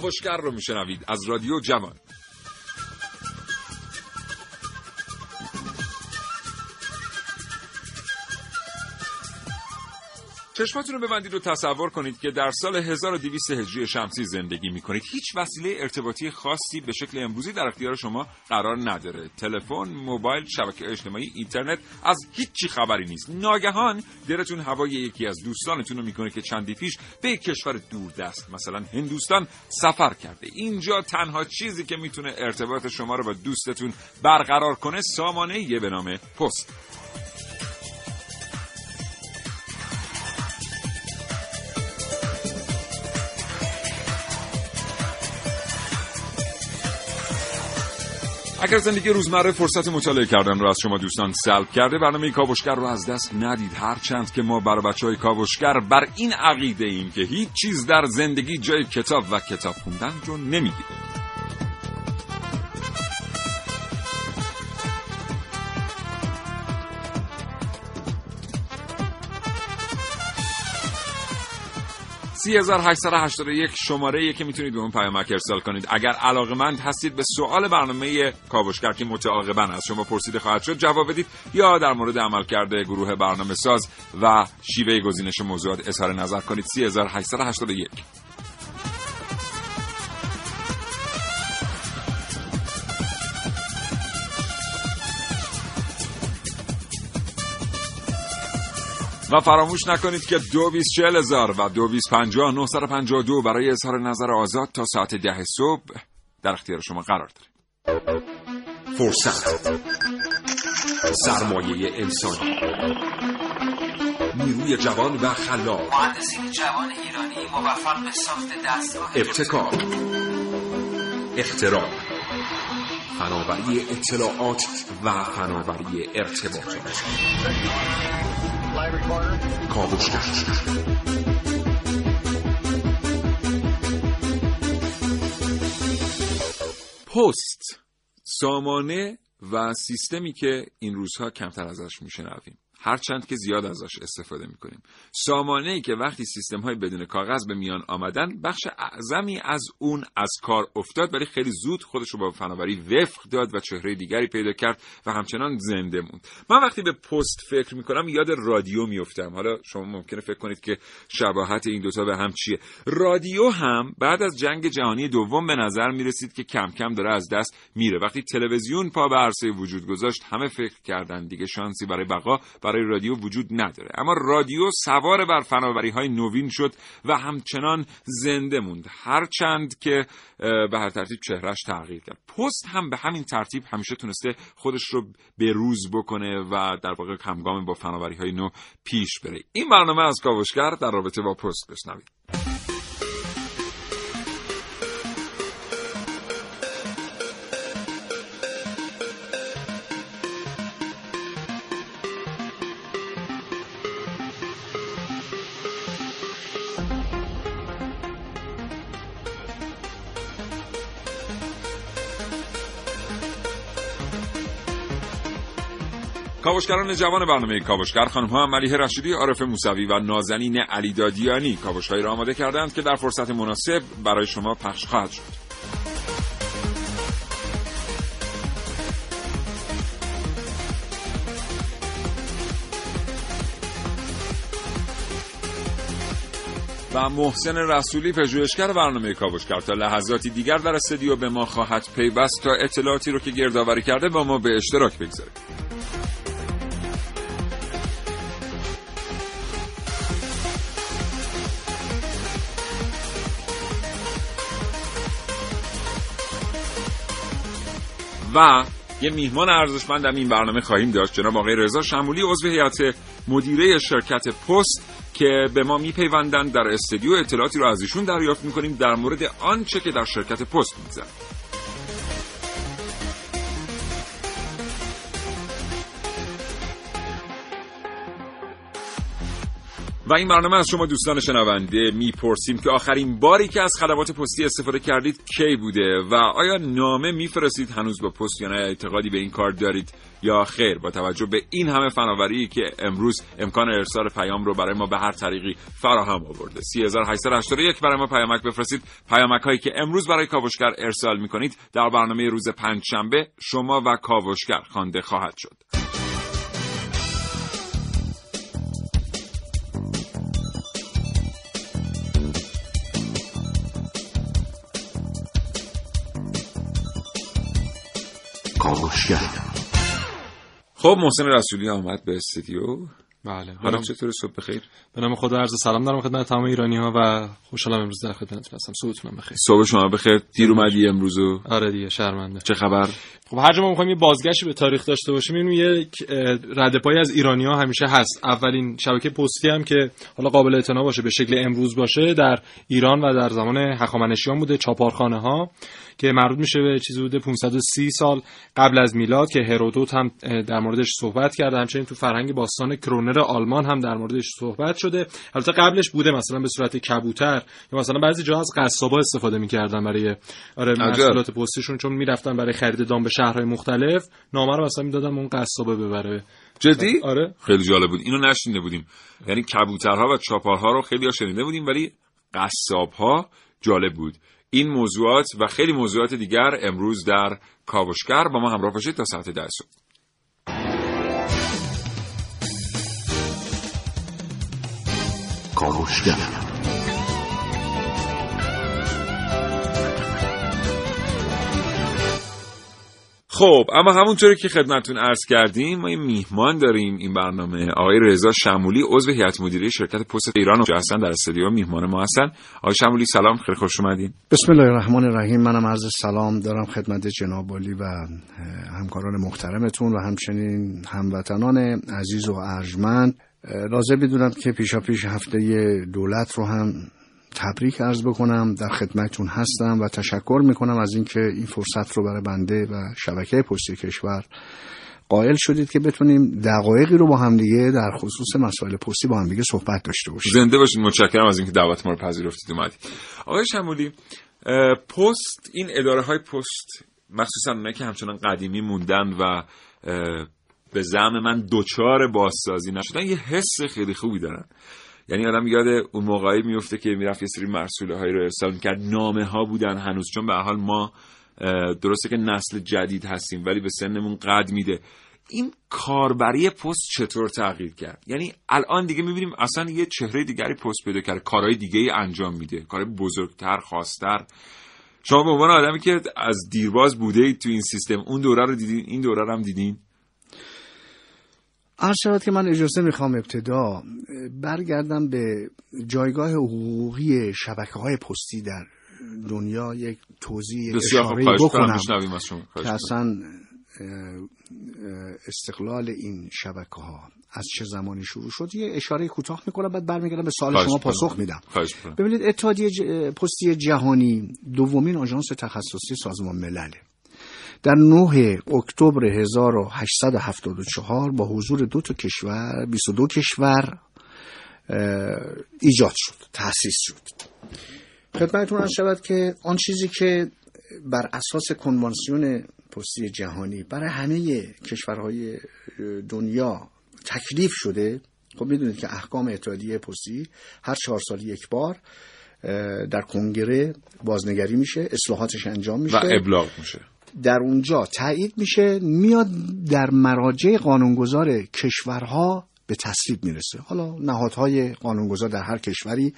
کاوشگر رو میشنوید. از رادیو جوان. چشماتون رو ببندید و تصور کنید که در سال 1200 هجری شمسی زندگی می کنید. هیچ وسیله ارتباطی خاصی به شکل امروزی در اختیار شما قرار نداره. تلفن، موبایل، شبکه اجتماعی، اینترنت از هیچی خبری نیست. ناگهان دلتون هوای یکی از دوستانتون رو می‌کنه که چندی پیش به یک کشور دوردست مثلا هندوستان سفر کرده. اینجا تنها چیزی که می‌تونه ارتباط شما رو با دوستتون برقرار کنه سامانه یه به نام پست. اگر زندگی روزمره فرصت مطالعه کردن رو از شما دوستان سلب کرده برنامه کاوشگر رو از دست ندید. هرچند که ما برای بچه های کاوشگر بر این عقیده ایم که هیچ چیز در زندگی جای کتاب و کتاب خوندن رو نمی‌گیره. 3881 شماره که می‌تونید به اون پیامک ارسال کنید. اگر علاقمند هستید به سوال برنامه کاوشگر که متعاقبا از شما پرسیده خواهد شد جواب بدید یا در مورد عمل کرده گروه برنامه ساز و شیوه گزینش موضوعات اظهار نظر کنید. 3881 و فراموش نکنید که دو بیس چهل هزار و دو بیس پنجاه نه دو برای اظهار نظر آزاد تا ساعت ده صبح در اختیار شما قرار داریم. فرصت. سرمایه انسانی. نیروی جوان و خلاق. مهندسین جوان ایرانی موفق به ساخت دستگاه ابتکار. اختراع. فناوری اطلاعات و فناوری ارتباطات پست سامانه و سیستمی که این روزها کمتر ازش میشنویم. هرچند که زیاد ازش استفاده می‌کنیم. سامانه ای که وقتی سیستم های بدون کاغذ به میان آمدن بخش اعظمی از اون از کار افتاد ولی خیلی زود خودش رو با فناوری وفق داد و چهره دیگری پیدا کرد و همچنان زنده موند. من وقتی به پست فکر می‌کنم یاد رادیو میفتم حالا شما ممکنه فکر کنید که شباهت این دوتا به هم چیه. رادیو هم بعد از جنگ جهانی دوم به نظر می‌رسید که کم کم داره از دست میره. وقتی تلویزیون پا به عرصه وجود گذاشت همه فکر کردن دیگه شانسی برای بقا برای رادیو وجود نداره. اما رادیو سوار بر فناوری های نوین شد و همچنان زنده موند. هرچند که به هر ترتیب چهرش تغییر کرد. پست هم به همین ترتیب همیشه تونسته خودش رو به روز بکنه و در واقع همگام با فناوری های نو پیش بره. این برنامه از کاوشگر در رابطه با پست بشنوید. کاوشگران جوان برنامه کاوشگر خانم ها ملیه رشیدی عارف موسوی و نازنین علی دادیانی کاوشهایی را آماده کردند که در فرصت مناسب برای شما پخش خواهد شد. و محسن رسولی پژوهشگر برنامه کاوشگر تا لحظاتی دیگر در استودیو به ما خواهد پیوست تا اطلاعاتی رو که گردآوری کرده با ما به اشتراک بگذاریم و یه میهمان ارزشمند هم این برنامه خواهیم داشت جناب آقای رضا شمولی عضو هیئت مدیره شرکت پست که به ما میپیوندند. در استودیو اطلاعاتی رو از ایشون دریافت می‌کنیم در مورد آنچه که در شرکت پست میگذرد. و این برنامه از شما دوستان شنونده می‌پرسیم که آخرین باری که از خدمات پستی استفاده کردید کی بوده و آیا نامه میفرستید هنوز با پست یا نه اعتقادی به این کار دارید یا خیر؟ با توجه به این همه فناوری که امروز امکان ارسال پیام رو برای ما به هر طریقی فراهم آورده. 3881 برای ما پیامک بفرستید. پیامک هایی که امروز برای کاوشگر ارسال می‌کنید در برنامه روز پنجشنبه شما و کاوشگر خوانده خواهد شد. خب محسن رسولی آمد به استودیو. بله حالا چطور صبح بخیر؟ به نام خدا عرض سلام دارم خدمت تمام ایرانی ها و خوشحالم امروز در خدمتتون هستم. صبحتون بخیر. صبح شما بخیر. دیر اومدی امروزو آره دیگه شرمنده. چه خبر؟ خب هر جا ما می‌خوایم یه بازگشتی به تاریخ داشته باشیم اینو یک رد پای از ایرانی ها همیشه هست. اولین شبکه پستی هم که حالا قابل اعتنا باشه به شکل امروز باشه در ایران و در زمان هخامنشیان بوده چاپارخانه ها که مربوط میشه به چیزی بوده 530 سال قبل از میلاد که هرودوت هم در موردش صحبت کرده. همچنین تو فرهنگ باستان کرونر آلمان هم در موردش صحبت شده. البته قبلش بوده مثلا به صورت کبوتر. یا مثلا بعضی جاها از قصابا استفاده می‌کردن برای آره محصولات پستیشون چون می‌رفتن برای خرید دام به شهرهای مختلف نامه رو مثلا می‌دادن اون قصابه ببره. جدی؟ آره. خیلی جالب بود. اینو نشنیده بودیم. یعنی کبوترها و چاپارها رو خیلی ها شنیده بودیم ولی قصابها جالب بود. این موضوعات و خیلی موضوعات دیگر امروز در کاوشگر با ما همراه باشید تا ساعت ده صبح. کاوشگر. خب اما همونطوری که خدمتون عرض کردیم ما یه میهمان داریم این برنامه آقای رضا شمولی عضو هیئت مدیره شرکت پست ایران و هستن در استودیو میهمان ما هستن. آقای شمولی سلام خیلی خوش اومدین. بسم الله الرحمن الرحیم. منم عرض سلام دارم خدمت جناب عالی و همکاران محترمتون و همچنین هموطنان عزیز و ارجمند. لازم بدونم که پیشا پیش هفته دولت رو هم تبریک عرض بکنم. در خدمتون هستم و تشکر می‌کنم از اینکه این فرصت رو برای بنده و شبکه پستی کشور قائل شدید که بتونیم دقایقی رو با همدیگه در خصوص مسائل پستی با همدیگه صحبت داشته باشیم. زنده باشید. متشکرم از اینکه دعوت ما رو پذیرفتید. اومدید آقای شمولی پست این اداره های پست مخصوصا اونایی که همچنان قدیمی موندن و به زعم من دوچار بازسازی نشدن یه حس خیلی خوبی دارن. یعنی آدم یاد اون موقعی میفته که می‌رفت یه سری مرسوله هایی رو ارسال کرد نامه ها بودن هنوز چون به حال ما درسته که نسل جدید هستیم ولی به سنمون قد میده. این کاربری پست چطور تغییر کرد؟ یعنی الان دیگه می‌بینیم اصلا یه چهره دیگری پست پیدا کرده کارهای دیگه ای انجام میده کار بزرگتر خاصتر. شما به عنوان آدمی که از دیرباز بوده تو این سیستم اون دوره رو دیدین؟ این دوره رو هم دیدین؟ عرض شود که من اجازه می‌خوام ابتدا برگردم به جایگاه حقوقی شبکه های پستی در دنیا. یک توضیح اشاره بکنم که اصلا استقلال این شبکه ها از چه زمانی شروع شد؟ یه اشاره کوتاه می‌کنم بعد برمیگردم به سوال شما پاسخ میدم. ببینید اتحادیه پستی جهانی دومین آژانس تخصصی سازمان ملله. در 9 اکتبر 1874 با حضور دو تا کشور 22 کشور ایجاد شد تأسیس شد. خدمتتون عرض شود که آن چیزی که بر اساس کنوانسیون پستی جهانی برای همه کشورهای دنیا تکلیف شده خب می‌دونید که احکام اتحادیه پستی هر چهار سال یک بار در کنگره بازنگری میشه اصلاحاتش انجام میشه. و ابلاغ میشه. در اونجا تایید میشه میاد در مراجع قانونگذار کشورها به تصویب می‌رسه. حالا نهادهای قانونگذار در هر کشوری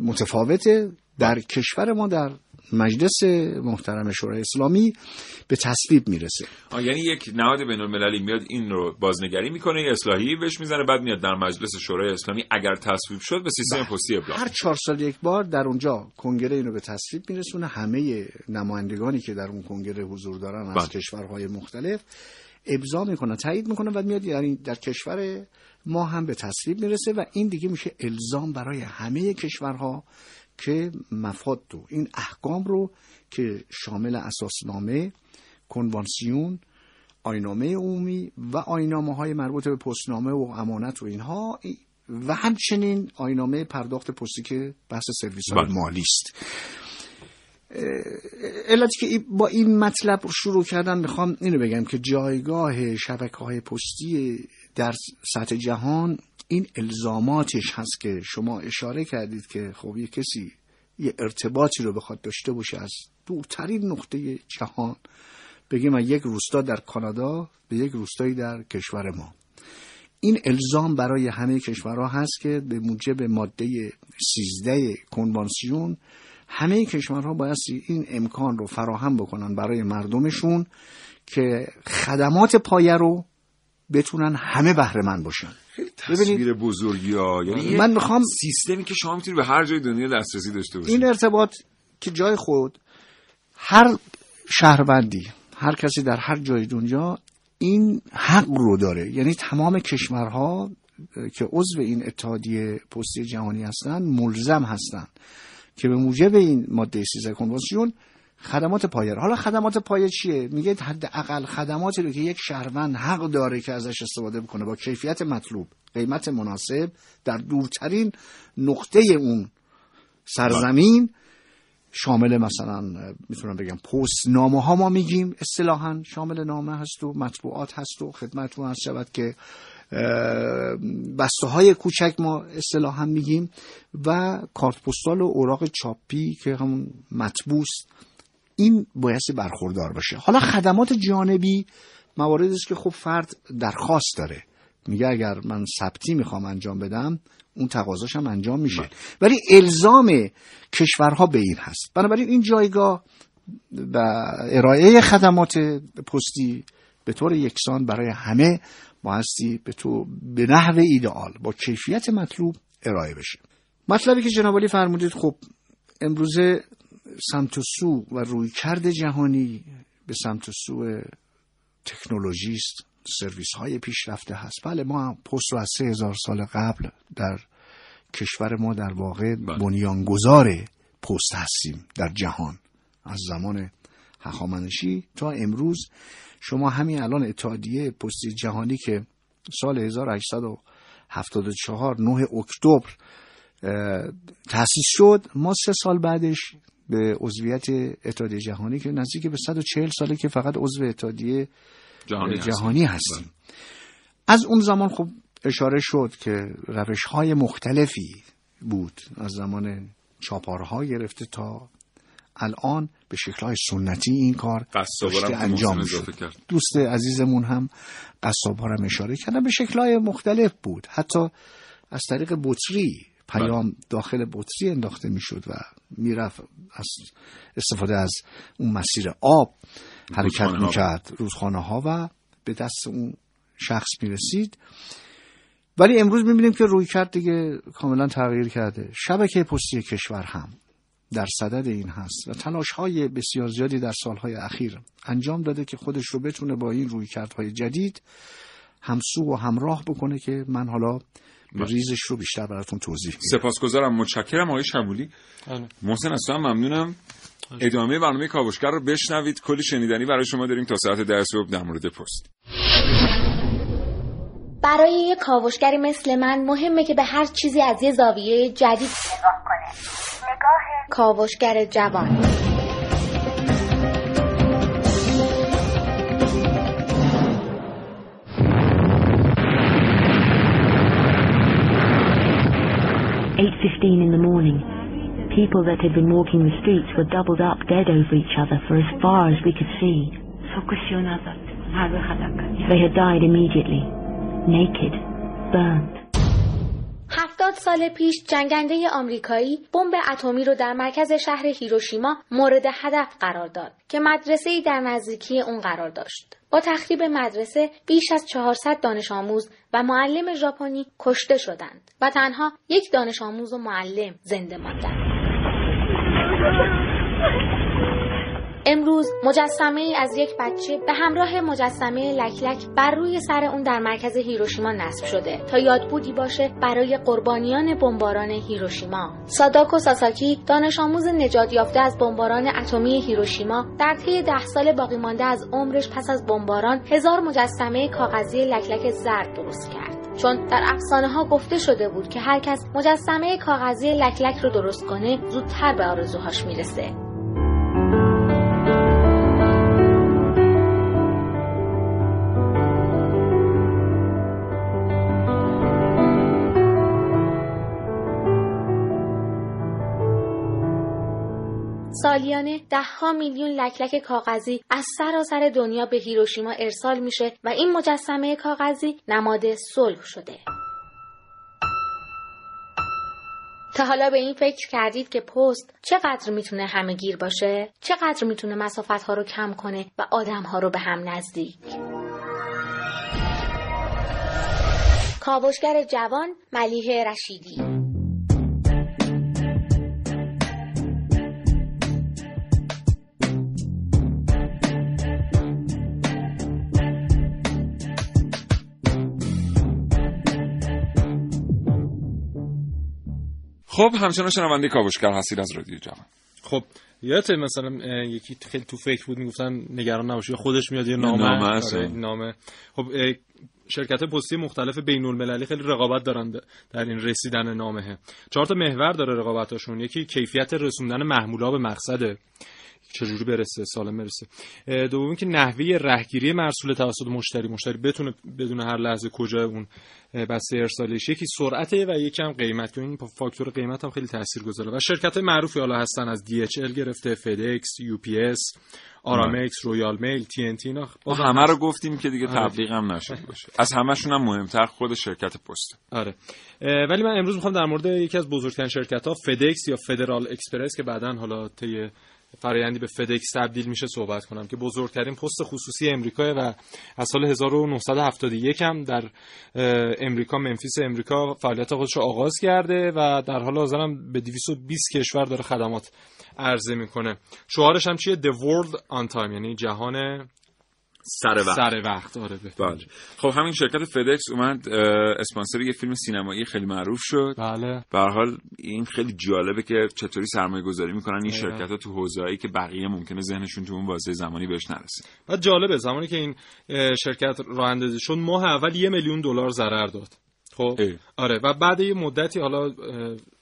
متفاوته. در کشور ما در مجلس محترم شورای اسلامی به تصویب می‌رسه. یعنی یک نهاد بین المللی میاد این رو بازنگری می‌کنه اصلاحی بهش می‌زنه بعد میاد در مجلس شورای اسلامی اگر تصویب شد به سیستم پستی ابلاغ. هر چهار سال یک بار در اونجا کنگره اینو به تصویب میرسونه. همه نمایندگانی که در اون کنگره حضور دارن بله. از کشورهای مختلف ابضا می‌کنن تایید می‌کنن و میاد یعنی در کشور ما هم به تصویب می‌رسه و این دیگه میشه الزام برای همه کشورها که مفاد رو این احکام رو که شامل اساسنامه کنوانسیون آینامه عمومی و آینامه های مربوط به پستنامه و امانت و اینها و همچنین آینامه پرداخت پستی که بحث سرویس های بله. مالی است علتی که با این مطلب رو شروع کردن می‌خوام اینو بگم که جایگاه شبکه های پستی در سطح جهان این الزاماتش هست که شما اشاره کردید که خب یه کسی یه ارتباطی رو بخواد داشته باشه از دورترین نقطه جهان بگیم از یک روستا در کانادا به یک روستایی در کشور ما. این الزام برای همه کشورها هست که به موجب ماده 13 کنوانسیون همه کشورها باید این امکان رو فراهم بکنن برای مردمشون که خدمات پایه رو بتونن همه بهره مند باشن. تصویر بزرگی ها. یعنی من می‌خوام سیستمی که شما می‌تونی به هر جای دنیا دسترسی داشته باشی این ارتباط که جای خود هر شهروندی هر کسی در هر جای دنیا این حق رو داره. یعنی تمام کشورها که عضو این اتحادیه پستی جهانی هستند ملزم هستند که به موجب این ماده 13 کنوانسیون خدمات پایه حالا خدمات پایه چیه؟ میگه حداقل خدماتی رو که یک شهروند حق داره که ازش استفاده بکنه با کیفیت مطلوب قیمت مناسب در دورترین نقطه اون سرزمین. شامل مثلا می‌تونم بگم پست نامه ها ما میگیم. اصطلاحا شامل نامه هست و مطبوعات هست و خدمتتون هست شود که بسته های کوچک ما اصطلاحا میگیم. و کارت پستال و اوراق چاپی که همون مطبوع است این بایستی برخوردار باشه. حالا خدمات جانبی مواردی است که خب فرد درخواست داره. میگه اگر من ثبتی می‌خوام انجام بدم اون تقاضاش هم انجام میشه. ولی الزام کشورها به این هست. بنابراین این جایگاه و ارائه خدمات پستی به طور یکسان برای همه بایستی به تو به نحو ایدئال با کیفیت مطلوب ارائه بشه. مطلبی که جناب فرمودید خب امروزه سمت و سو و رویکرد جهانی به سمت و سو تکنولوژی است. سرویس های پیشرفته هست. بله ما پست رو از سه هزار سال قبل در کشور ما در واقع بله. بنیانگذار پست هستیم در جهان. از زمان هخامنشی تا امروز شما همین الان اتحادیه پستی جهانی که سال 1874 9 اکتبر تأسیس شد. ما سه سال بعدش به عضویت اتحادیه جهانی که نزدیک به 140 ساله که فقط عضو اتحادیه جهانی, هست. جهانی هستیم. از اون زمان خب اشاره شد که روش های مختلفی بود. از زمان چاپارها گرفته تا الان به شکل های سنتی این کار داشته انجام شد. کرد. دوست عزیزمون هم قصاب هم اشاره کردن. به شکل های مختلف بود. حتی از طریق بطری پیام داخل بطری انداخته می‌شد و می‌رفت از استفاده از اون مسیر آب حرکت. می‌کرد رودخانه ها و به دست اون شخص می‌رسید ولی امروز می‌بینیم که روی کرد دیگه کاملا تغییر کرده شبکه پستی کشور هم در صدد این هست و تلاش های بسیار زیادی در سالهای اخیر انجام داده که خودش رو بتونه با این روی کردهای جدید همسو و همراه بکنه که من حالا ریزش رو بیشتر براتون توضیح میدم. سپاسگزارم. متشکرم آقای شمولی. بله. محسن هم ممنونم. ادامه برنامه کاوشگر رو بشنوید. کلی شنیدنی برای شما داریم تا ساعت ده صبح در مورد پست. برای یه کاوشگری مثل من مهمه که به هر چیزی از یه زاویه جدید نگاه کنه. نگاه کاوشگر جوان. Eight fifteen in the morning. People that had been walking the streets were doubled up dead over each other for as far as we could see. They had died immediately, naked, burnt. هفتاد هفتاد سال پیش جنگنده آمریکایی بمب اتمی رو در مرکز شهر هیروشیما مورد هدف قرار داد که مدرسه ای در نزدیکی اون قرار داشت. با تخریب مدرسه بیش از 400 دانش آموز و معلم ژاپنی کشته شدند و تنها یک دانش آموز و معلم زنده ماندند. امروز مجسمه ای از یک بچه به همراه مجسمه لکلک بر روی سر اون در مرکز هیروشیما نصب شده تا یادبودی باشه برای قربانیان بمباران هیروشیما. ساداکو ساساکی دانش آموز نجات یافته از بمباران اتمی هیروشیما در طی ده سال باقی مانده از عمرش پس از بمباران هزار مجسمه کاغذی لکلک زرد درست کرد. چون در افسانه ها گفته شده بود که هر کس مجسمه کاغذی لکلک رو درست کنه زودتر به آرزوهاش می‌رسه. سالیانه دهها میلیون لکلک کاغذی از سراسر دنیا به هیروشیما ارسال میشه و این مجسمه کاغذی نماد صلح شده. تا حالا به این فکر کردید که پست چقدر می‌تونه همه گیر باشه؟ چقدر می‌تونه مسافت ها رو کم کنه و آدم ها رو به هم نزدیک؟ کاوشگر جوان ملیه رشیدی خب همچنان شنونده کاوشگر هستید از رادیو جوان. خب یادت مثلا یکی خیلی تو فکر بود می‌گفتن نگران نباشی خودش میاد یه نامه. نامه, آره نامه. خب شرکت پستی مختلف بین المللی خیلی رقابت دارن در این رسیدن نامه. چهار تا محور داره رقابتاشون یکی کیفیت رسوندن محمولا به مقصده. چجوری برسه سالم برسه. دوم که نحوه رهگیری مرسول توسط مشتری مشتری بتونه بدون هر لحظه کجا اون بسته ارسالش یکی سرعته و یکی هم قیمت که این فاکتور قیمت هم خیلی تاثیر گذاره و شرکت معروفی حالا هستن از DHL گرفته UPS Aramex Royal Mail TNT همه رو گفتیم که دیگه آره. تبلیغ هم نشد باشه. از همشون هم مهمتر خود شرکت پست. آره. ولی من امروز می‌خوام در مورد یکی از بزرگترین شرکت ها FedEx یا Federal Express که بعدا حالا طی فرایندی به FedEx تبدیل میشه صحبت کنم که بزرگترین پست خصوصی امریکا و از سال 1971 هم در امریکا منفیس امریکا فعالیت خودش رو آغاز کرده و در حال حاضر هم به 220 کشور داره خدمات عرضه می‌کنه. شعارش هم چیه؟ The World on Time یعنی جهان سر وقت. سر وقت آره بله. خب همین شرکت فدکس اومد اسپانسر یه فیلم سینمایی خیلی معروف شد. بله. به حال این خیلی جالبه که چطوری سرمایه گذاری می‌کنن این شرکت ها تو حوزه‌ای که بقیه ممکنه ذهنشون تو اون واسه زمانی بهش نرسه. و جالبه زمانی که این شرکت راه اندازی شد ماه اول یه میلیون دلار ضرر داد. خب آره. و بعد یه مدتی حالا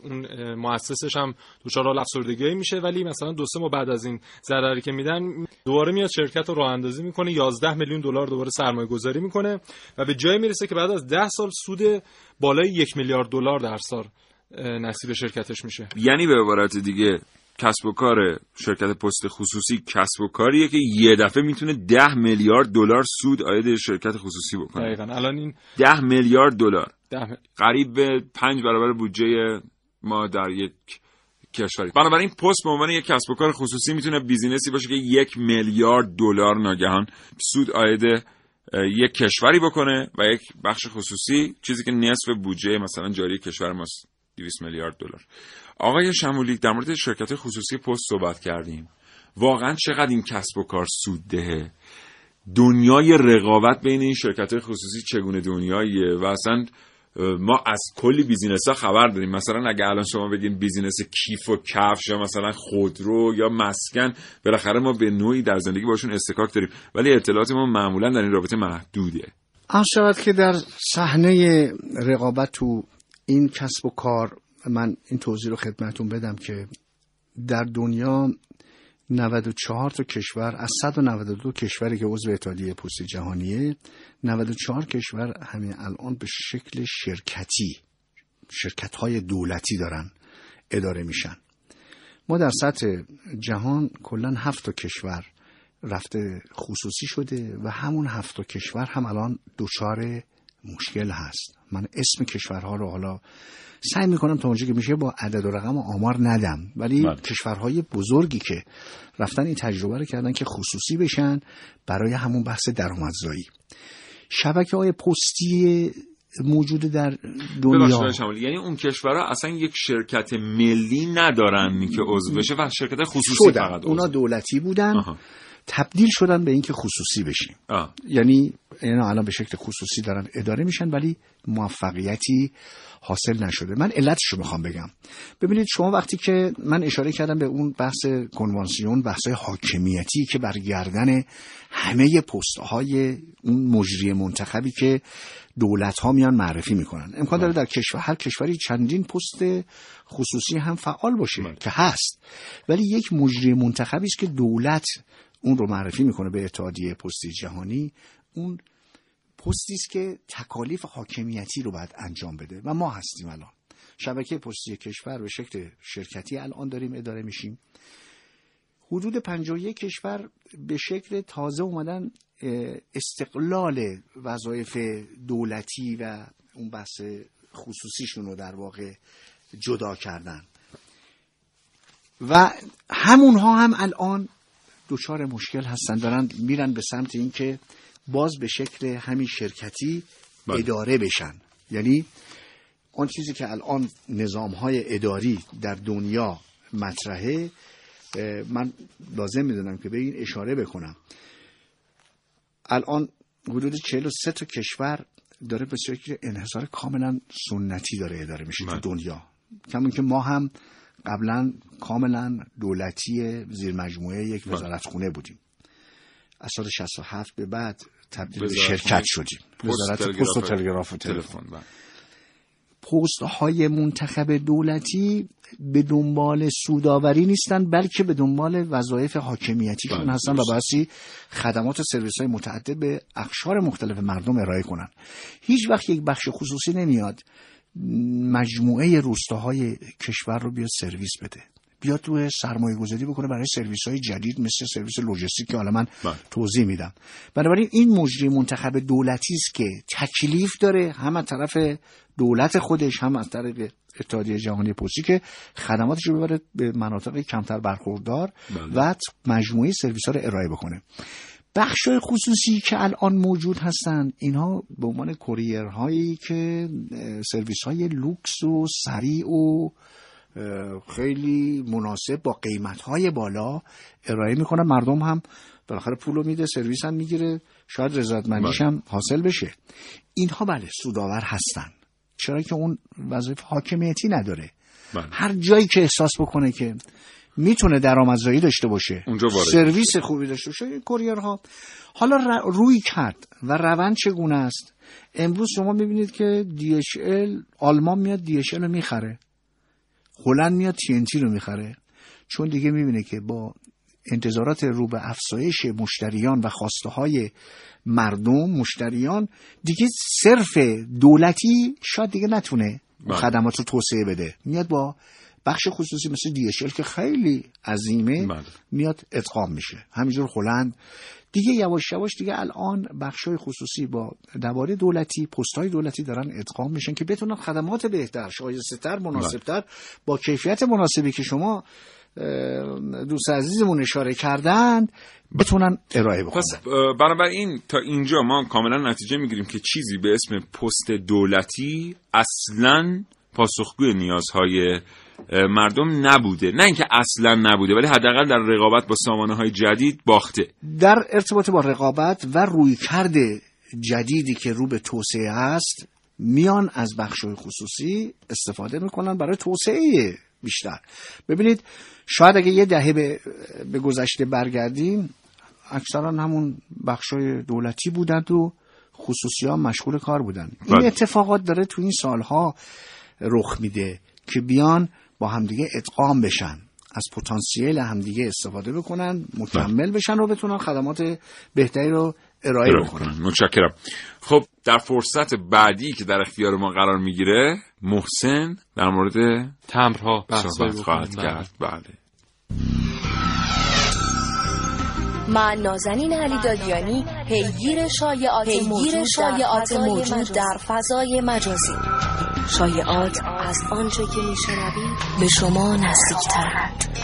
اون مؤسسش هم دچار افسردگی میشه ولی مثلا دو سه ماه بعد از این ضرری که میدن دوباره میاد شرکت رو راه اندازی می‌کنه 11 میلیون دلار دوباره سرمایه گذاری می‌کنه و به جای می‌رسه که بعد از 10 سال سود بالای یک میلیارد دلار در سال نصیب شرکتش میشه. یعنی به عبارت دیگه کسب و کار شرکت پست خصوصی کسب و کاریه که یه دفعه می‌تونه ده میلیارد دلار سود آید شرکت خصوصی بکنه. دقیقاً. الان این ده میلیارد دلار. ده... قریب به پنج برابر بودجه ما در یک کشوری. بنابراین پست به عنوان یک کسب و کار خصوصی می‌تونه بیزینسی باشه که یک میلیارد دلار ناگهان سود آید یک کشوری بکنه و یک بخش خصوصی چیزی که نصف بودجه مثلا جاری کشور ماست 200 میلیارد دلار. آقای شمولی در مورد شرکت خصوصی پست صحبت کردیم. واقعا چقدر این کسب و کار سود دهه؟ دنیای رقابت بین این شرکت خصوصی چگونه دنیاییه؟ و اصلا ما از کلی business ها خبر داریم. مثلا اگه الان شما بگین business کیف و کفش یا مثلا خودرو یا مسکن بالاخره ما به نوعی در زندگی باشون اصطکاک داریم. ولی اطلاعات ما معمولا در این رابطه محدوده. عرض شود که در صحنه رقابت تو این کسب و کار من این توضیح رو خدمتون بدم که در دنیا 94 تا کشور از 192 کشوری که عضو اتحادیه پستی جهانیه 94 کشور همین الان به شکل شرکتی شرکت های دولتی دارن اداره میشن. ما در سطح جهان کلا هفت تا کشور رفته خصوصی شده و همون هفت تا کشور هم الان دچار مشکل هست. من اسم کشورها رو حالا سعی می‌کنم تا اونجا که میشه با عدد و رقم و آمار ندم. ولی بله. کشورهای بزرگی که رفتن این تجربه رو کردن که خصوصی بشن برای همون بحث درآمدزایی. شبکه های پستی موجود در دنیا شمالی. یعنی اون کشورها اصلا یک شرکت ملی ندارن که عضو بشه و شرکت خصوصی شدن. فقط اونا دولتی بودن. آها. تبدیل شدن به اینکه خصوصی بشیم. آه. یعنی اینا الان به شکل خصوصی دارن اداره میشن ولی موفقیتی حاصل نشده. من علتش رو می‌خوام بگم. ببینید شما وقتی که من اشاره کردم به اون بحث کنوانسیون بحث حاکمیتی که بر گردن همه پست های اون مجری منتخبی که دولت ها میان معرفی می‌کنن. امکان داره در کشور هر کشوری چندین پست خصوصی هم فعال باشه که هست. ولی یک مجری منتخبی است که دولت اون رو معرفی می‌کنه به اتحادیه پستی جهانی. اون پستی است که تکالیف حاکمیتی رو باید انجام بده و ما هستیم الان. شبکه پستی کشور به شکل شرکتی الان داریم اداره میشیم. حدود 51 کشور به شکل تازه اومدن استقلال وظایف دولتی و اون بحث خصوصیشون رو در واقع جدا کردن. و همونها هم الان دچار مشکل هستن. دارن میرن به سمت اینکه باز به شکل همین شرکتی بله. اداره بشن یعنی آن چیزی که الان نظام های اداری در دنیا مطرحه من لازم می‌دونم که به این اشاره بکنم الان حدود 43 تا کشور داره به شکل انحصار کاملا سنتی داره اداره میشه بله. تو دنیا کمون که ما هم قبلا کاملا دولتی زیر مجموعه یک بله. وزارتخونه بودیم از سال 67 به بعد تبدیل به شرکت شدیم وزارت پست و تلگراف و تلفن تلفن بله. پست های منتخب دولتی به دنبال سوداوری نیستن بلکه به دنبال وظایف حاکمیتیشون بله، هستن و. باعثی خدمات و سرویس های متعدد به اقشار مختلف مردم ارائه کنن هیچ وقت یک بخش خصوصی نمیاد مجموعه روستاهای کشور رو بیاد سرویس بده بیاد تو سرمایه گذاری بکنه برای سرویس های جدید مثل سرویس لوجستیک که حالا من بله. توضیح میدم بنابراین این مجری منتخب دولتی است که تکلیف داره هم از طرف دولت خودش هم از طرف اتحادیه جهانی پستی که خدماتش رو ببره به مناطق کمتر برخوردار بله. و مجموعه سرویس ها رو ارائه بکنه بخش خصوصی که الان موجود هستند اینها به عنوان courier هایی که سرویس های لوکس و سریع و خیلی مناسب با قیمت های بالا ارائه می‌کنن مردم هم بالاخره پول رو میده سرویس هم می‌گیره. شاید رضایتمندیش هم حاصل بشه. اینها بله سودآور هستن. چرا که اون وظایف حاکمیتی نداره. بله. هر جایی که احساس بکنه که می‌تونه درآمدزایی داشته باشه اونجا سرویس خوبی داشته باشه این کوریرها. حالا روی کرد و روند چگونه است؟ امروز شما می‌بینید که DHL آلمان میاد DHL رو می‌خره. هلند میاد TNT رو می‌خره چون دیگه می‌بینه که با انتظارات رو به افزایش مشتریان و خواسته های مردم مشتریان دیگه صرف دولتی شاید دیگه نتونه بله. خدمات رو توسعه بده میاد با بخش خصوصی مثل DHL که خیلی عظیمه بله. میاد ادغام میشه همینجور هلند دیگه یواش یواش دیگه الان بخشای خصوصی با دواره دولتی پستهای دولتی دارن ادغام میشن که بتونن خدمات بهتر شایسته تر مناسبتر با کیفیت مناسبی که شما دوست عزیزمون اشاره کردن بتونن ارائه بکنن پس بنابراین تا اینجا ما کاملا نتیجه می‌گیریم که چیزی به اسم پست دولتی اصلا پاسخگوی نیازهای مردم نبوده. نه اینکه اصلا نبوده ولی حداقل در رقابت با سامانه های جدید باخته. در ارتباط با رقابت و رویکرد جدیدی که رو به توسعه است میان از بخش‌های خصوصی استفاده می‌کنن برای توسعه بیشتر. ببینید شاید اگه یه دهه به, به گذشته برگردیم اکثرا همون بخشای دولتی بودند و خصوصی ها مشغول کار بودن این بله. اتفاقات داره تو این سالها رخ میده که بیان با همدیگه ادغام بشن از پتانسیل همدیگه استفاده بکنن مکمل بشن و بتونن خدمات بهتری رو ارائه بکنن. کنن. متشکرم. خب در فرصت بعدی که در اختیار ما قرار می‌گیره محسن در مورد تمرها صحبت خواهد بکنیم. کرد. بله. من نازنین علی دادیانی پیگیر شایعات موجود در فضای مجازی. شایعات از آنچه که میشنوید به شما نزدیکترند.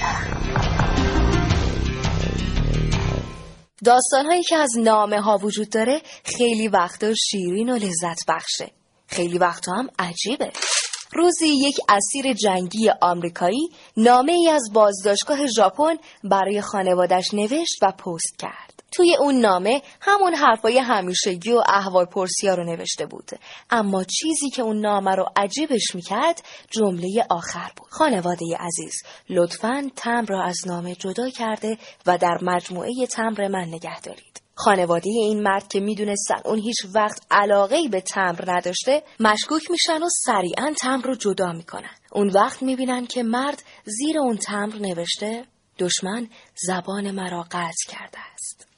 داستان هایی که از نامه ها وجود داره خیلی وقتا شیرین و لذت بخشه. خیلی وقتا هم عجیبه. روزی یک اسیر جنگی آمریکایی نامه ای از بازداشتگاه ژاپن برای خانوادش نوشت و پست کرد. توی اون نامه همون حرفای همیشگی و احوال پرسیا رو نوشته بود. اما چیزی که اون نامه رو عجیبش می‌کرد جمله آخر بود. خانواده عزیز لطفا تمر را از نامه جدا کرده و در مجموعه تمر من نگه دارید. خانواده این مرد که می‌دونستن اون هیچ وقت علاقه به تمر نداشته مشکوک میشن و سریعا تمر رو جدا می‌کنن. اون وقت می‌بینن که مرد زیر اون تمر نوشته دشمن زبان مرا قطع کرده است.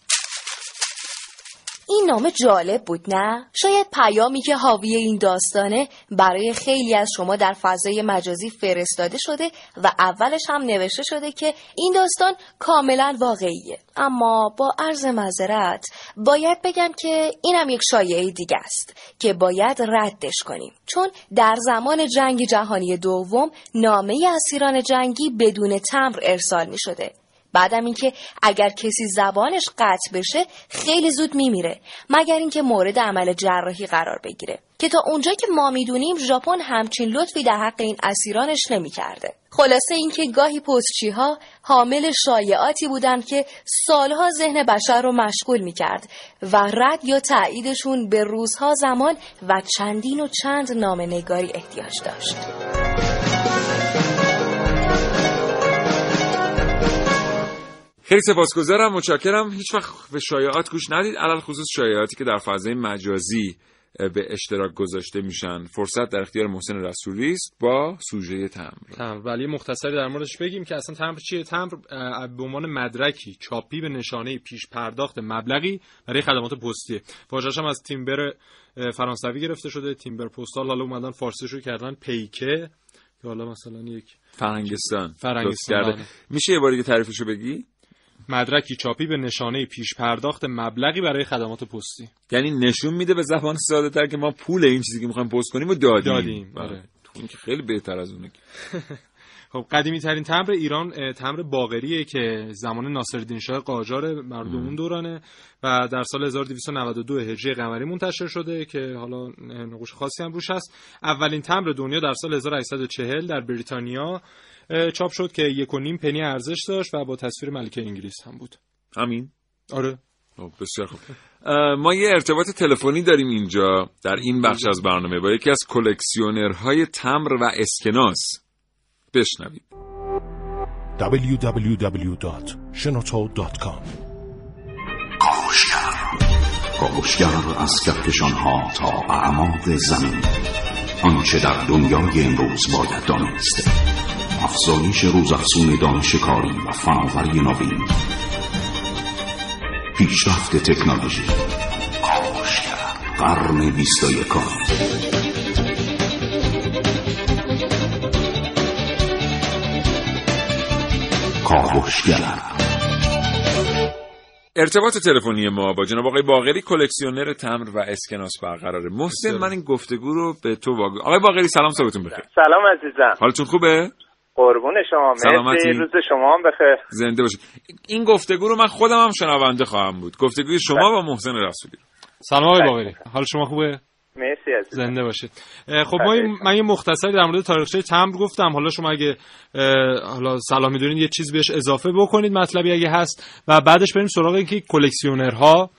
این نامه جالب بود نه؟ شاید پیامی که حاوی این داستانه برای خیلی از شما در فضای مجازی فرستاده شده و اولش هم نوشته شده که این داستان کاملا واقعیه. اما با عرض معذرت باید بگم که اینم یک شایعه دیگه است که باید ردش کنیم. چون در زمان جنگ جهانی دوم نامه اسیران جنگی بدون تمر ارسال می شده بعدم اینکه اگر کسی زبانش قطع بشه خیلی زود میمیره مگر اینکه مورد عمل جراحی قرار بگیره. که تا اونجا که ما می‌دونیم ژاپن همچین لطفی در حق این اسیرانش نمی‌کرده. خلاصه اینکه گاهی پستچی ها حامل شایعاتی بودند که سالها ذهن بشر رو مشغول می‌کرد و رد یا تاییدشون به روزها زمان و چندین و چند نامنگاری احتیاج داشت. خیلی سپاسگزارم متشکرم. هیچ وقت به شایعات گوش ندید. علل خصوص شایعاتی که در فضای مجازی به اشتراک گذاشته میشن. فرصت در اختیار محسن رسولی است با سوژه تمر تمر ولی مختصری در موردش بگیم که اصلا تمر چیه؟ تمر به عنوان مدرکی چاپی به نشانه پیش پرداخت مبلغی برای خدمات پستی واژه‌ش هم از تیمبر فرانسوی گرفته شده. تیمبر پستال حالا اومدن فارسیش رو کردن. پیکه که حالا مثلا یک فرنگستان. فرنگستان. میشه یه بار دیگه تعریفشو بگی؟ مدرکی چاپی به نشانه پیش پرداخت مبلغی برای خدمات پستی. یعنی نشون میده به زبان ساده تر که ما پول این چیزی که می‌خوایم پست کنیم و دادیم. دادیم آره. این که خیلی بهتر از اونه خب قدیمی ترین تمر ایران تمر باغریه که زمان ناصرالدین شاه قاجار مردم اون دورانه و در سال 1292 هجری قمری منتشر شده که حالا نقوش خاصی هم روش هست. اولین تمر دنیا در سال 1840 در بریتانیا چاپ شد که یک و نیم پنی ارزش داشت و با تصویر ملکه انگلیس هم بود. همین؟ آره. بسیار خوب. ما یه ارتباط تلفنی داریم اینجا در این بخش از برنامه با یکی از کلکسیونرهای تمر و اسکناس. بشنوید www.shenoto.com کاوشگر. کاوشگر از کهکشان ها تا اعماق زمین. آنچه در دنیای امروز باید دانست افزایش روزافزون دانش کاری و فناوری نوین. پیشرفت تکنولوژی. کاوشگر قرن بیست و یکم کاوشگر. ارتباط تلفنی ما با جناب آقای باقری کلکسیونر تمر و اسکناس برقراره. محسن من این گفتگو رو به تو واگذار آقای باقری سلام صبحتون بخیر. سلام عزیزم. حالتون خوبه؟ قربون شما. سلامتی. مرسی. روز شما هم بخیر. زنده باشید این گفتگو رو من خودم هم شنونده خواهم بود. گفتگوی شما با محسن رسولی. سلام آقای باقری. حال شما خوبه؟ مرسی عزیزم. زنده باشید. خب ما این- من یه مختصری در مورد تاریخچه تمبر گفتم. حالا شما اگه حالا سلام می‌دونید یه چیز بهش اضافه بکنید مطلبی اگه هست. و بعدش بریم سراغ اینکه کلکسیونرها.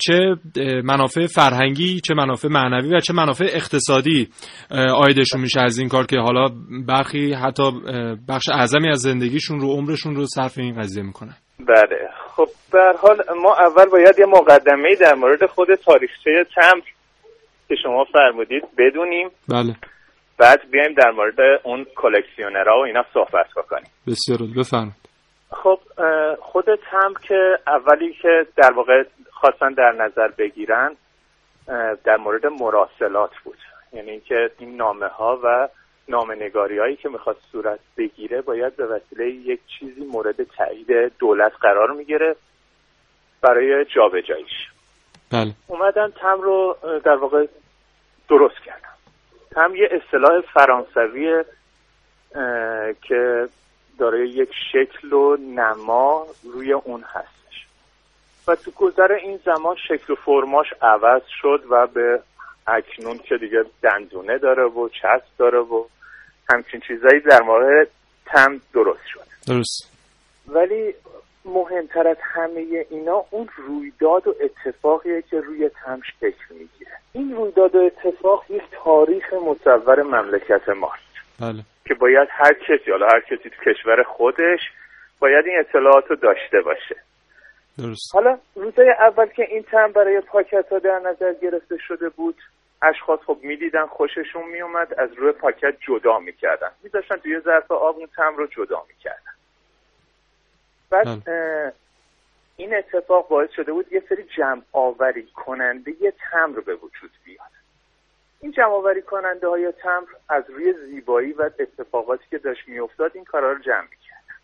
چه منافع فرهنگی چه منافع معنوی و چه منافع اقتصادی اه، عایدشون میشه از این کار که حالا برخی حتی بخش اعظمی از زندگیشون رو عمرشون رو صرف این قضیه می‌کنن. بله. خب به هر حال ما اول باید یه مقدمه در مورد خود تاریخچه تمر که شما فرمودید بدونیم. بله. بعد بیایم در مورد اون کلکسیونرها و اینا صحبت بکنیم. بسیار. بفرمایید. خب خود تمر که اولی که در واقع خواستن در نظر بگیرن در مورد مراسلات بود. یعنی اینکه این نامه ها و نامنگاری هایی که می‌خواد صورت بگیره باید به وسیله یک چیزی مورد تایید دولت قرار می‌گیره برای جابجاییش. بله. اومدن تم رو در واقع درست کردن. تم یه اصطلاح فرانسوی که داره یک شکل و نما روی اون هستش و تو گذر این زمان شکل و فرماش عوض شد و به اکنون که دیگه دندونه داره و چسب داره و همچین چیزایی در مورد تم درست شد. درست. ولی مهمتر از همه اینا اون رویداد و اتفاقیه که روی تم شکل می‌گیره. این رویداد و اتفاق یک تاریخ مصور مملکت ماست. بله. که باید هر کسی حالا هر کسی تو کشور خودش باید این اطلاعات رو داشته باشه. درست. حالا روزای اول که این تم برای پاکت ها در نظر گرفته شده بود اشخاص خب می‌دیدن خوششون میومد از روی پاکت جدا می‌کردن. میذاشتن توی ظرف آب اون تم رو جدا می‌کردن. بعد این اتفاق باعث شده بود یه سری جمع آوری کننده یه تمر به وجود بیاد این جمع آوری کننده های تمر از روی زیبایی و اتفاقاتی که داشت میافتاد این کارا رو جمع می‌کردن.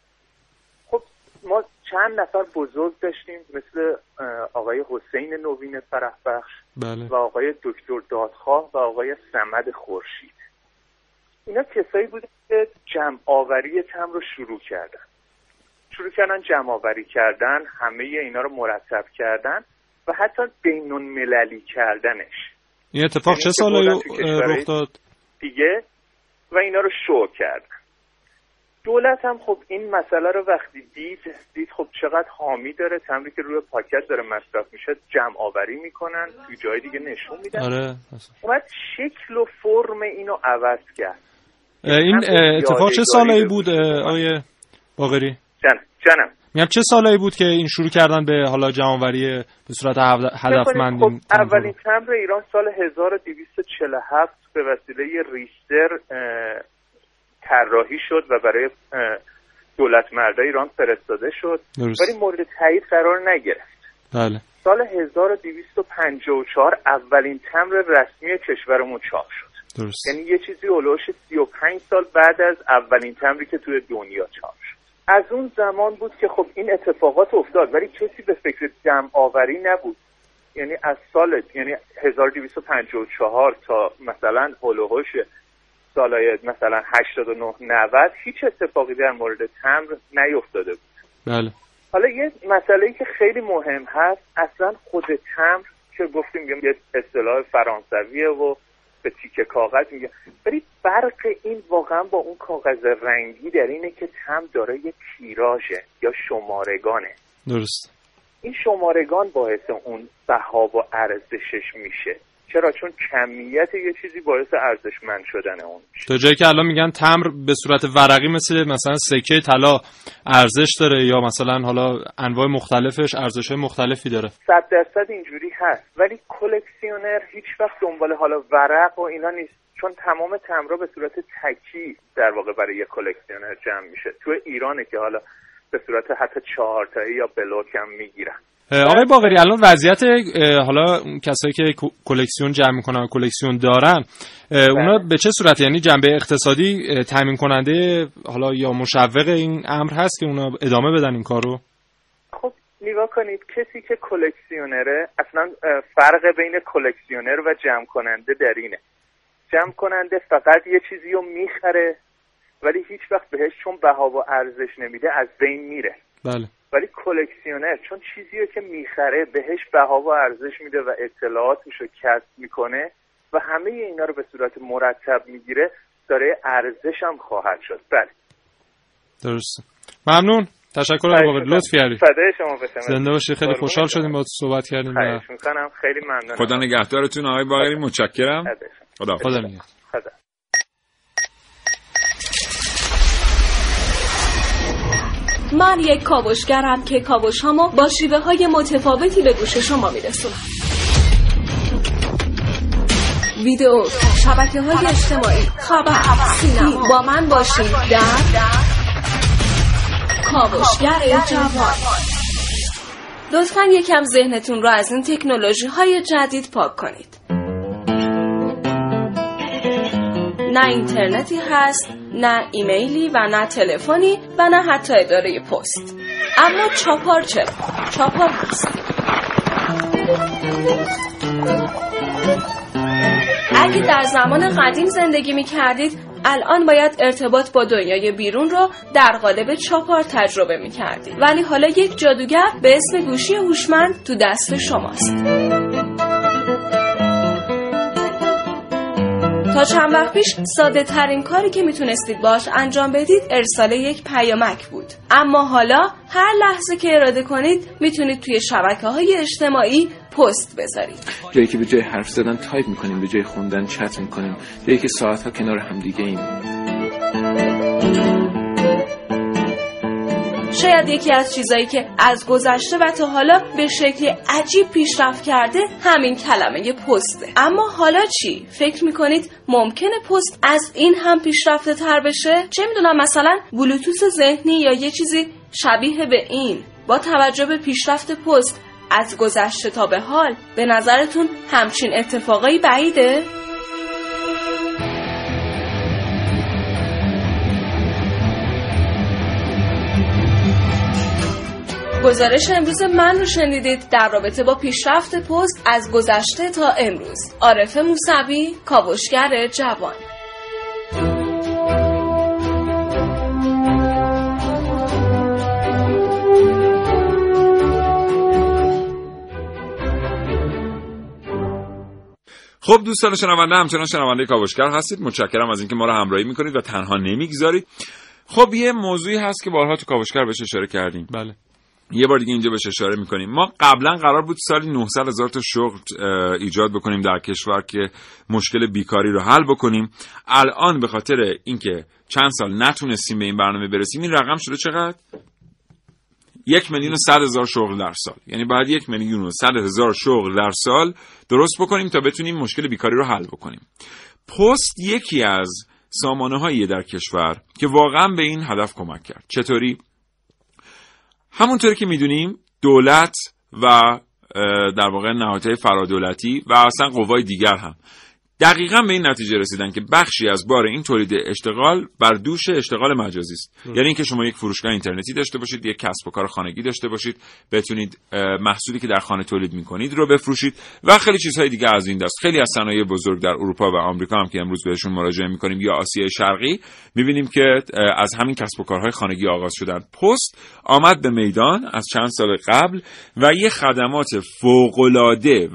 خب ما چند نفر بزرگ داشتیم مثل آقای حسین نوین فرح بخش بله. و آقای دکتر دادخواه و آقای سمد خورشید. اینا کسایی بود که جمع آوری تم رو شروع کردن. شروع کردن جمع آوری کردن همه اینا رو مرتب کردن و حتی بینون مللی کردنش. این اتفاق چه سالی رخ داد؟ دیگه و اینا رو شو کردن. دولت هم خب این مسئله رو وقتی دید دید خب چقدر حامی داره تمری که روی پاکت داره مصرف میشه جمع آوری می‌کنن توی جای دیگه نشون میدن. آره اومد شکل و فرم اینو عوض کرد. این اتفاق چه سالایی بود آقای باقری؟ جنم جنم میگم چه سالایی بود که این شروع کردن به حالا جمعآوری به صورت هدفمند خب اولین تمبر ایران سال 1247 به وسیله ریشتر طراحی شد و برای دولت مرده ایران فرستاده شد. ولی مورد تایید قرار نگرفت. بله. سال 1254 اولین تمر رسمی کشورمون چاپ شد. درست. یعنی یه چیزی اولوش 35 سال بعد از اولین تمری که توی دنیا چاپ شد. از اون زمان بود که خب این اتفاقات افتاد ولی کسی به فکر جمع آوری نبود. یعنی از سال یعنی 1254 تا مثلا هلوهوش سالهای مثلا 89 90 هیچ اتفاقی در مورد تمر نیفتاده بود. بله. حالا یه مسئله که خیلی مهم هست اصلا خود تمر که گفتیم یه اصطلاح فرانسویه و به تیکه کاغذ میگه. ولی فرق این واقعا با اون کاغذ رنگی در اینه که تم داره یه تیراژه یا شمارگانه. درست. این شمارگان باعث اون بها و ارزشش میشه. چرا؟ چون کمیت یه چیزی باعث ارزشمند شدن اون تا جایی که الان میگن تمر به صورت ورقی مثل مثلا سکه طلا ارزش داره یا مثلا حالا انواع مختلفش ارزش های مختلفی داره. صد درصد اینجوری هست. ولی کلکسیونر هیچ وقت دنبال حالا ورق و اینا نیست. چون تمام تمرا به صورت تکی در واقع برای یه کلکسیونر جمع میشه. تو ایرانه که حالا به صورت حتی چهارتایی یا بلوک هم می‌گیرن. آقای باقری الان وضعیت حالا کسایی که کلکسیون جمع می‌کنن و کلکسیون دارن اونا به چه صورت؟ یعنی جنبه اقتصادی تامین کننده حالا یا مشوق این امر هست که اونا ادامه بدن این کارو؟ خب نگاه کنید کسی که کلکسیونره اصلا فرق بین کلکسیونر و جمع کننده در اینه. جمع کننده فقط یه چیزی رو می‌خره ولی هیچ وقت بهش چون بها و ارزش نمیده از بین میره. بله. ولی کلکسیونر چون چیزی که می‌خره بهش بها و ارزش میده و اطلاعاتش رو کسب می‌کنه و همه اینا رو به صورت مرتب می‌گیره داره ارزش هم خواهد شد. بله. درست ممنون. تشکر از بابا لطف کردی فدای شما بسم زنده باشی. خیلی خوشحال شدیم با صحبت کردیم خیلی ممنون خدا نگهدارتون آقای باقری متشکرم. خدا خدا نگهدار. من یک کاوشگرم که کاوش هامو با شیوه های متفاوتی به گوش شما میرسونم. ویدیو شبکه های اجتماعی خبر سینما. با من باشید در کاوشگر جوان. لطفا یکم ذهنتون رو از این تکنولوژی های جدید پاک کنید. نه اینترنتی هست نه ایمیلی و نه تلفنی و نه حتی اداره پست. اما چاپار چرا چاپار هست. اگه در زمان قدیم زندگی می کردید الان باید ارتباط با دنیای بیرون رو در قالب چاپار تجربه می کردید ولی حالا یک جادوگر به اسم گوشی هوشمند تو دست شماست. تا چند وقت پیش ساده ترین کاری که می‌تونستید باش انجام بدید ارسال یک پیامک بود. اما حالا هر لحظه که اراده کنید می‌تونید توی شبکه های اجتماعی پست بذارید. جایی که به جای حرف زدن تایپ می‌کنیم به جای خوندن چت می‌کنیم جایی که ساعتها کنار هم دیگه ایم شاید یکی از چیزایی که از گذشته و تا حالا به شکل عجیب پیشرفت کرده همین کلمه پسته. اما حالا چی؟ فکر می‌کنید ممکنه پست از این هم پیشرفته تر بشه؟ چه می‌دونم مثلا bluetooth ذهنی یا یه چیزی شبیه به این. با توجه به پیشرفت پست از گذشته تا به حال به نظرتون همچین اتفاقایی بعیده؟ گزارش امروز من رو شنیدید در رابطه با پیشرفت پست از گذشته تا امروز. عارف موسوی کاوشگر جوان. خب دوستان شنونده همچنان شنونده کاوشگر هستید. متشکرم از اینکه ما رو همراهی می‌کنید و تنها نمی‌گذارید. خب یه موضوعی هست که بارها تو کاوشگر بهش اشاره کردیم. بله. یه بار دیگه اینجا بهش اشاره می‌کنیم. ما قبلا قرار بود سالی 900 هزار تا شغل ایجاد بکنیم در کشور که مشکل بیکاری رو حل بکنیم. الان به خاطر اینکه چند سال نتونستیم به این برنامه برسیم این رقم شده چقدر؟ یک میلیون و صد هزار شغل در سال. یعنی باید یک میلیون و صد هزار شغل در سال درست بکنیم تا بتونیم مشکل بیکاری رو حل بکنیم. پست یکی از سامانه هایی در کشور که واقعا به این هدف کمک کرد. چطوری؟ همونطور که می‌دونیم دولت و در واقع نهادهای فرادولتی و اصلا قوای دیگر هم. دقیقا به این نتیجه رسیدن که بخشی از بار این تولید اشتغال بر دوش اشتغال مجازی است. یعنی اینکه شما یک فروشگاه اینترنتی داشته باشید یک کسب و کار خانگی داشته باشید بتونید محصولی که در خانه تولید می‌کنید رو بفروشید و خیلی چیزهای دیگه از این دست. خیلی از صنایع بزرگ در اروپا و آمریکا هم که امروز بهشون مراجعه می‌کنیم یا آسیای شرقی می‌بینیم که از همین کسب و کارهای خانگی آغاز شدن. پست آمد به میدان از چند سال قبل و یه خدمات فوق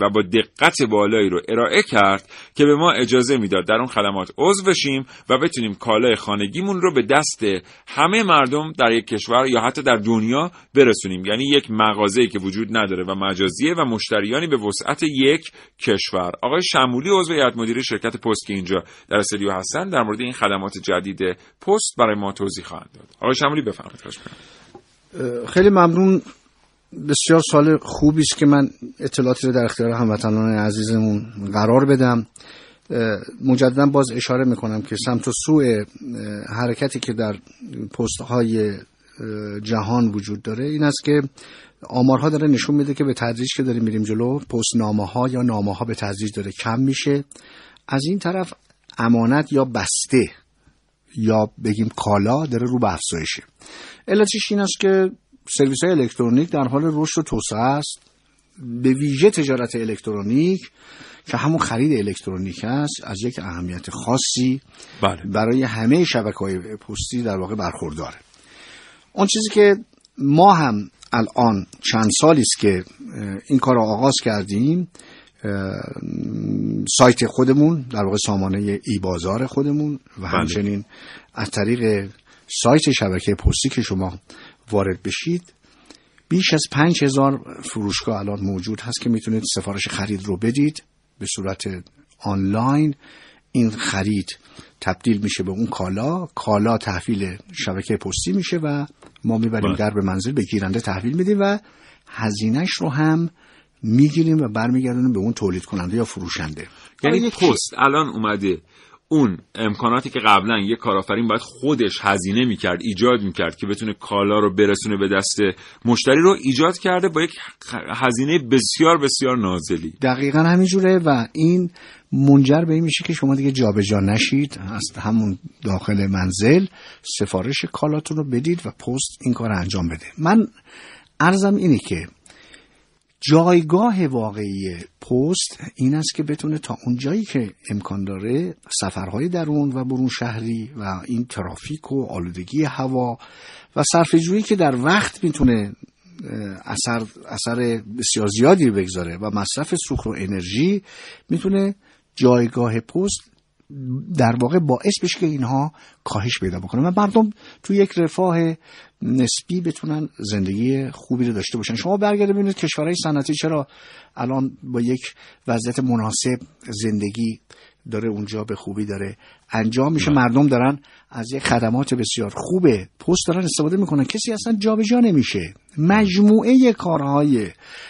و با دقت بالایی رو ارائه کرد که به ما اجازه می‌داد در اون خدمات عضو بشیم و بتونیم کالای خانگیمون رو به دست همه مردم در یک کشور یا حتی در دنیا برسونیم. یعنی یک مغازه‌ای که وجود نداره و مجازیه و مشتریانی به وسعت یک کشور. آقای شمولی عضو هیئت مدیره شرکت پست که اینجا در استودیو هستن در مورد این خدمات جدید پست برای ما توضیح خواهند داد. آقای شمولی بفرمایید. خیلی ممنون بسیار سال خوبی است که من اطلاعاتی رو در اختیار هموطنان عزیزمون قرار بدم. مجددا باز اشاره می‌کنم که سمت و سوء حرکتی که در پست های جهان وجود داره این است که آمارها داره نشون میده که به تدریج که داریم میریم جلو پست نامه ها یا نامه ها به تدریج داره کم میشه. از این طرف امانت یا بسته یا بگیم کالا داره رو به افزایشه. علتش این است که سرویس های الکترونیک در حال رشد و توسعه است به ویژه تجارت الکترونیک که همون خرید الکترونیک است از یک اهمیت خاصی بله. برای همه شبکه های پستی در واقع برخورداره اون چیزی که ما هم الان چند سالی است که این کار رو آغاز کردیم سایت خودمون در واقع سامانه ای بازار خودمون و بله. همچنین از طریق سایت شبکه پستی که شما وارد بشید. بیش از پنج هزار فروشگاه الان موجود هست که می‌تونید سفارش خرید رو بدید. به صورت آنلاین این خرید تبدیل میشه به اون کالا. کالا تحویل شبکه پستی میشه و ما می‌بریم در به منزل به گیرنده تحویل میدیم و هزینهش رو هم می‌گیریم و برمیگردونیم به اون تولید کننده یا فروشنده. یعنی پست الان اومده. اون امکاناتی که قبلا یه کارآفرین باید خودش هزینه می‌کرد ایجاد می‌کرد که بتونه کالا رو برسونه به دست مشتری رو ایجاد کرده با یک هزینه بسیار بسیار نازلی. دقیقا همینجوره و این منجر به این میشه که شما دیگه جابجا نشید از همون داخل منزل سفارش کالاتون رو بدید و پست این کار انجام بده. من ارزم اینه که جایگاه واقعی پست این است که بتونه تا اون جایی که امکان داره سفرهای درون و برون شهری و این ترافیک و آلودگی هوا و صرفه‌جویی که در وقت می‌تونه اثر, اثر بسیار زیادی بگذاره و مصرف سوخت و انرژی می‌تونه جایگاه پست در واقع باعث بشه که اینها کاهش پیدا بکنه و مردم تو یک رفاه نسبی بتونن زندگی خوبی رو داشته باشن. شما برگرده ببینید کشورهای صنعتی چرا الان با یک وضعیت مناسب زندگی داره اونجا به خوبی داره انجام میشه. مردم دارن از یک خدمات بسیار خوبه پست دارن استفاده می‌کنن. کسی اصلا جابجا نمیشه. مجموعه کارهای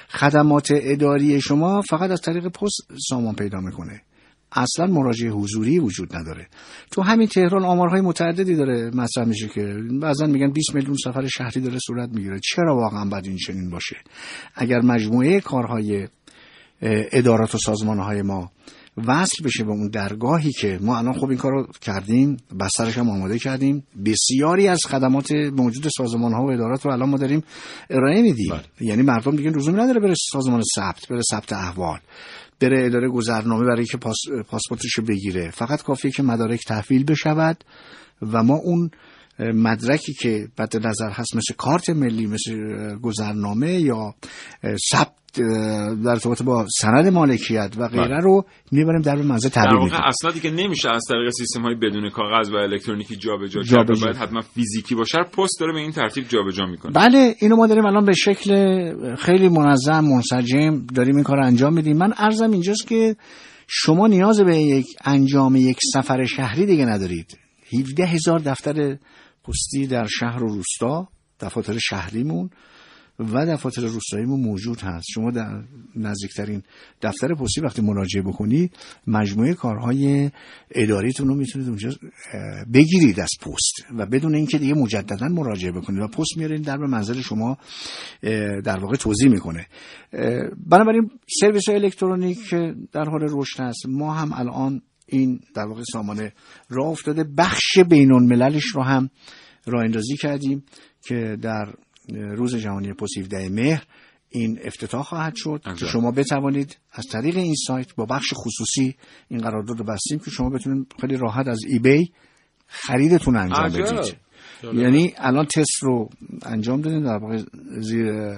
خدمات اداری شما فقط از طریق پست سامان پیدا می‌کنه. اصلا مراجعه حضوری وجود نداره. تو همین تهران آمارهای متعددی داره مطرح میشه که بعضا میگن 20 میلیون سفر شهری داره صورت می‌گیره. چرا واقعا باید این چنین باشه؟ اگر مجموعه کارهای ادارات و سازمانهای ما وصل بشه به اون درگاهی که ما الان خب این کار رو کردیم بسترش هم آماده کردیم بسیاری از خدمات موجود سازمان ها و ادارات رو الان ما داریم ارائه میدیم. بله. یعنی مردم دیگه لزومی نداره بره سازمان ثبت بره ثبت احوال. بره اداره گذرنامه برای که پاس، پاسپورتش بگیره. فقط کافیه که مدارک تحویل بشود و ما اون مدرکی که بد نظر هست مثل کارت ملی مثل گذرنامه یا ثبت در ارتباط با سند مالکیت و غیره بله. رو می‌بریم در منزل تحویل میدیم اصلا دیگه نمیشه از طریق سیستم های بدون کاغذ و الکترونیکی جابجا جا کرد باید حتما فیزیکی باشه پست داره به این ترتیب جابجا می‌کنه. بله اینو ما داریم الان به شکل خیلی منظم منسجم داریم این کار انجام میدیم. من ارزم اینجاست که شما نیاز به یک انجام یک سفر شهری دیگه ندارید. 17 هزار دفتر پستی در شهر و روستا دفاتر شهریمون. و دفاتر روستاییمون موجود هست. شما در نزدیکترین دفتر پستی وقتی مراجعه بکنید مجموعه کارهای اداریتون رو می‌تونید اونجا بگیرید از پست و بدون اینکه دیگه مجددا مراجعه بکنید. و پست میارین در به منزل شما در واقع توضیح می‌کنه. بنابراین سرویس الکترونیک در حال رشد هست ما هم الان این در واقع سامانه راه افتاده. بخش بین المللش رو هم راه اندازی کردیم که در روز جهانی پست 17 مهر این افتتاح خواهد شد که شما بتوانید از طریق این سایت با بخش خصوصی این قرارداد رو بستیم که شما بتونید خیلی راحت از ای بی خریدتون انجام بدید. یعنی الان تست رو انجام دادیم در واقع زیر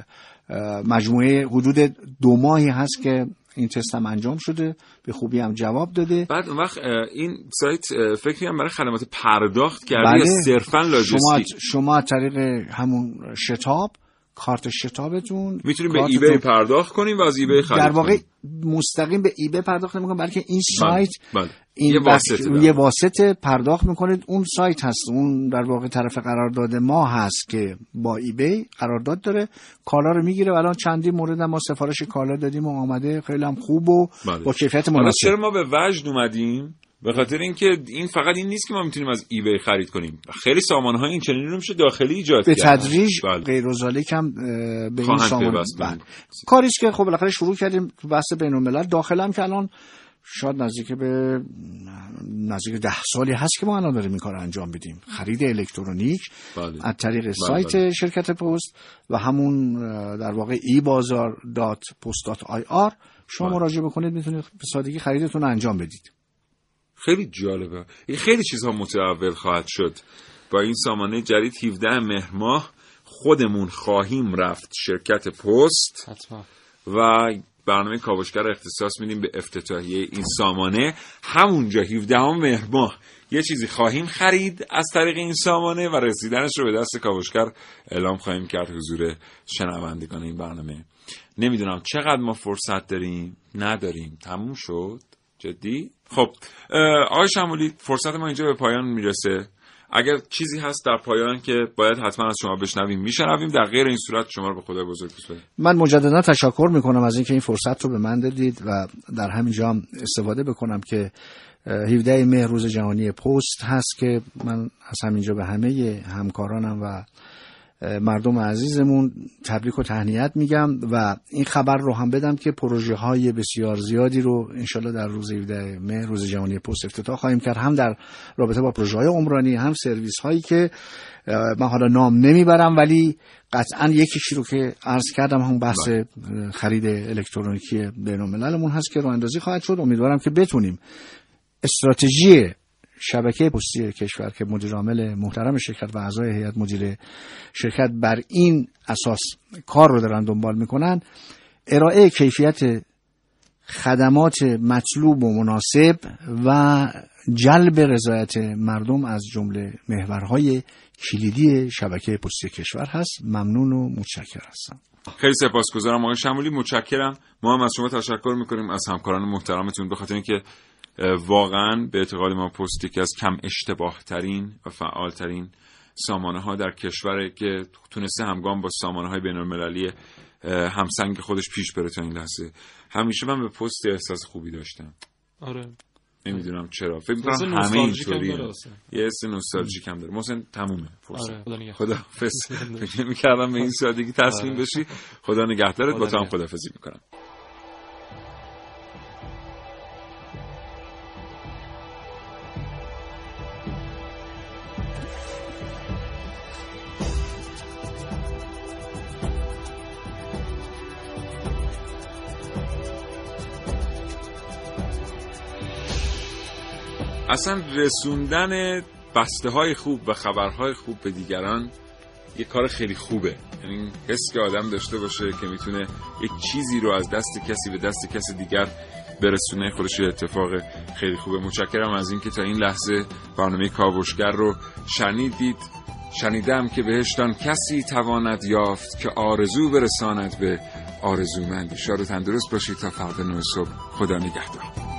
مجموعه حدود دو ماهی هست که این تست هم انجام شده به خوبی هم جواب داده بعد اون وقت این سایت فکر کنم برای خدمات پرداخت کرده بله. صرفا لاجستیک شما شما از طریق همون شتاب کارت شتابتون می‌تونیم به ایبی پرداخت کنیم و از ایبی خرید در واقع مستقیم به ایبی پرداخت نمی‌کنیم بلکه این بله، سایت بله. این یه واسطه, یه واسطه پرداخت می‌کنید. اون سایت هست. اون در واقع طرف قرارداد ما هست که با ایبی قرارداد داره. کالا رو می‌گیره. الان چندی مورد ما سفارش کالا دادیم و آمده. خیلی هم خوب و بله. با کیفیت مناسب. چرا ما به وجد اومدیم؟ به خاطر اینکه این فقط این نیست که ما می‌تونیم از ای بی خرید کنیم. خیلی سامان های این چنین رو میشه داخلی ایجاد به تدریج بله. غیر هم به این سامان. بله. کاریش که خب بالاخره شروع کردیم تو بحث بین الملل داخل هم که الان شاید نزدیک به نزدیک ده سالی هست که ما الان داریم این کار انجام بدیم خرید الکترونیک بله. از طریق بله سایت بله. شرکت پست و همون در واقع ای بازار dot post dot ir شما بله. مراجعه بکنید می‌تونید به سادگی خریدتون انجام بدید خیلی جالبه خیلی چیزها متحول خواهد شد با این سامانه جدید 17 مهر ماه خودمون خواهیم رفت شرکت پست حتما. و برنامه کاوشگر اختصاص میدیم به افتتاحیه این سامانه. همونجا 17 مهر ماه. یه چیزی خواهیم خرید از طریق این سامانه و رسیدنش رو به دست کاوشگر اعلام خواهیم کرد حضور شنوندگان این برنامه. نمی‌دونم چقدر ما فرصت داریم؟ نداریم. تموم شد؟ جدی؟ خب آقای شمولی فرصت ما اینجا به پایان می‌رسه. اگر چیزی هست در پایان که باید حتما از شما بشنویم میشنویم در غیر این صورت شما رو به خدا بزرگ بسپاریم من مجددا تشکر می‌کنم از اینکه این فرصت رو به من دادید و در همین جا استفاده بکنم که 17 مهر روز جهانی پست هست که من از همینجا به همه همکارانم و مردم عزیزمون تبریک و تهنیت میگم و این خبر رو هم بدم که پروژه های بسیار زیادی رو انشالله در روز 17 مه روز جهانی پست افتتاح خواهیم کرد هم در رابطه با پروژه های عمرانی هم سرویس هایی که من حالا نام نمی‌برم ولی قطعا یکیشی رو که عرض کردم هم بحث بله. خرید الکترونیکی بین المللمون هست که راه اندازی خواهد شد امیدوارم که بتونیم استراتژی شبکه پستی کشور که مدیر عامل محترم شرکت و اعضای هیئت مدیره شرکت بر این اساس کار رو دارن دنبال می‌کنن ارائه کیفیت خدمات مطلوب و مناسب و جلب رضایت مردم از جمله محورهای کلیدی شبکه پستی کشور هست. ممنون و متشکر هستم خیلی سپاسگزارم آقای شمولی. متشکرم. ما هم از شما تشکر می‌کنیم. از همکاران محترمتون. به خاطر اینکه واقعا به اعتقاد ما پست یکی از کم اشتباه ترین و فعال ترین سامانه ها در کشوره که تونسته همگام با سامانه های بین المللی همسنگ خودش پیش بره تا این لحظه. همیشه من به پست احساس خوبی داشتم. آره. نمی‌دونم چرا. فکر می‌کنم همه هم اینطوریه. یه حس نوستالژیک هم داره. محسن تمومه فرصت آره، خدا فکر نمی‌کردم به این سادگی تصمیم آره. بشی. خدا نگهدارت. با تو هم. خداحافظی می‌کنم. اصلا رسوندن بسته های خوب و خبرهای خوب به دیگران یه کار خیلی خوبه. یعنی حس که آدم داشته باشه که می‌تونه یک چیزی رو از دست کسی به دست کسی دیگر برسونه خودش اتفاق خیلی خوبه. متشکرم از اینکه تا این لحظه برنامه کاوشگر رو شنیدید. شنیدم که بهشتان کسی تواند یافت که آرزو برساند به آرزومندی شاد و تندرست باشید تا فردا نه صبح. خدا نگهدار.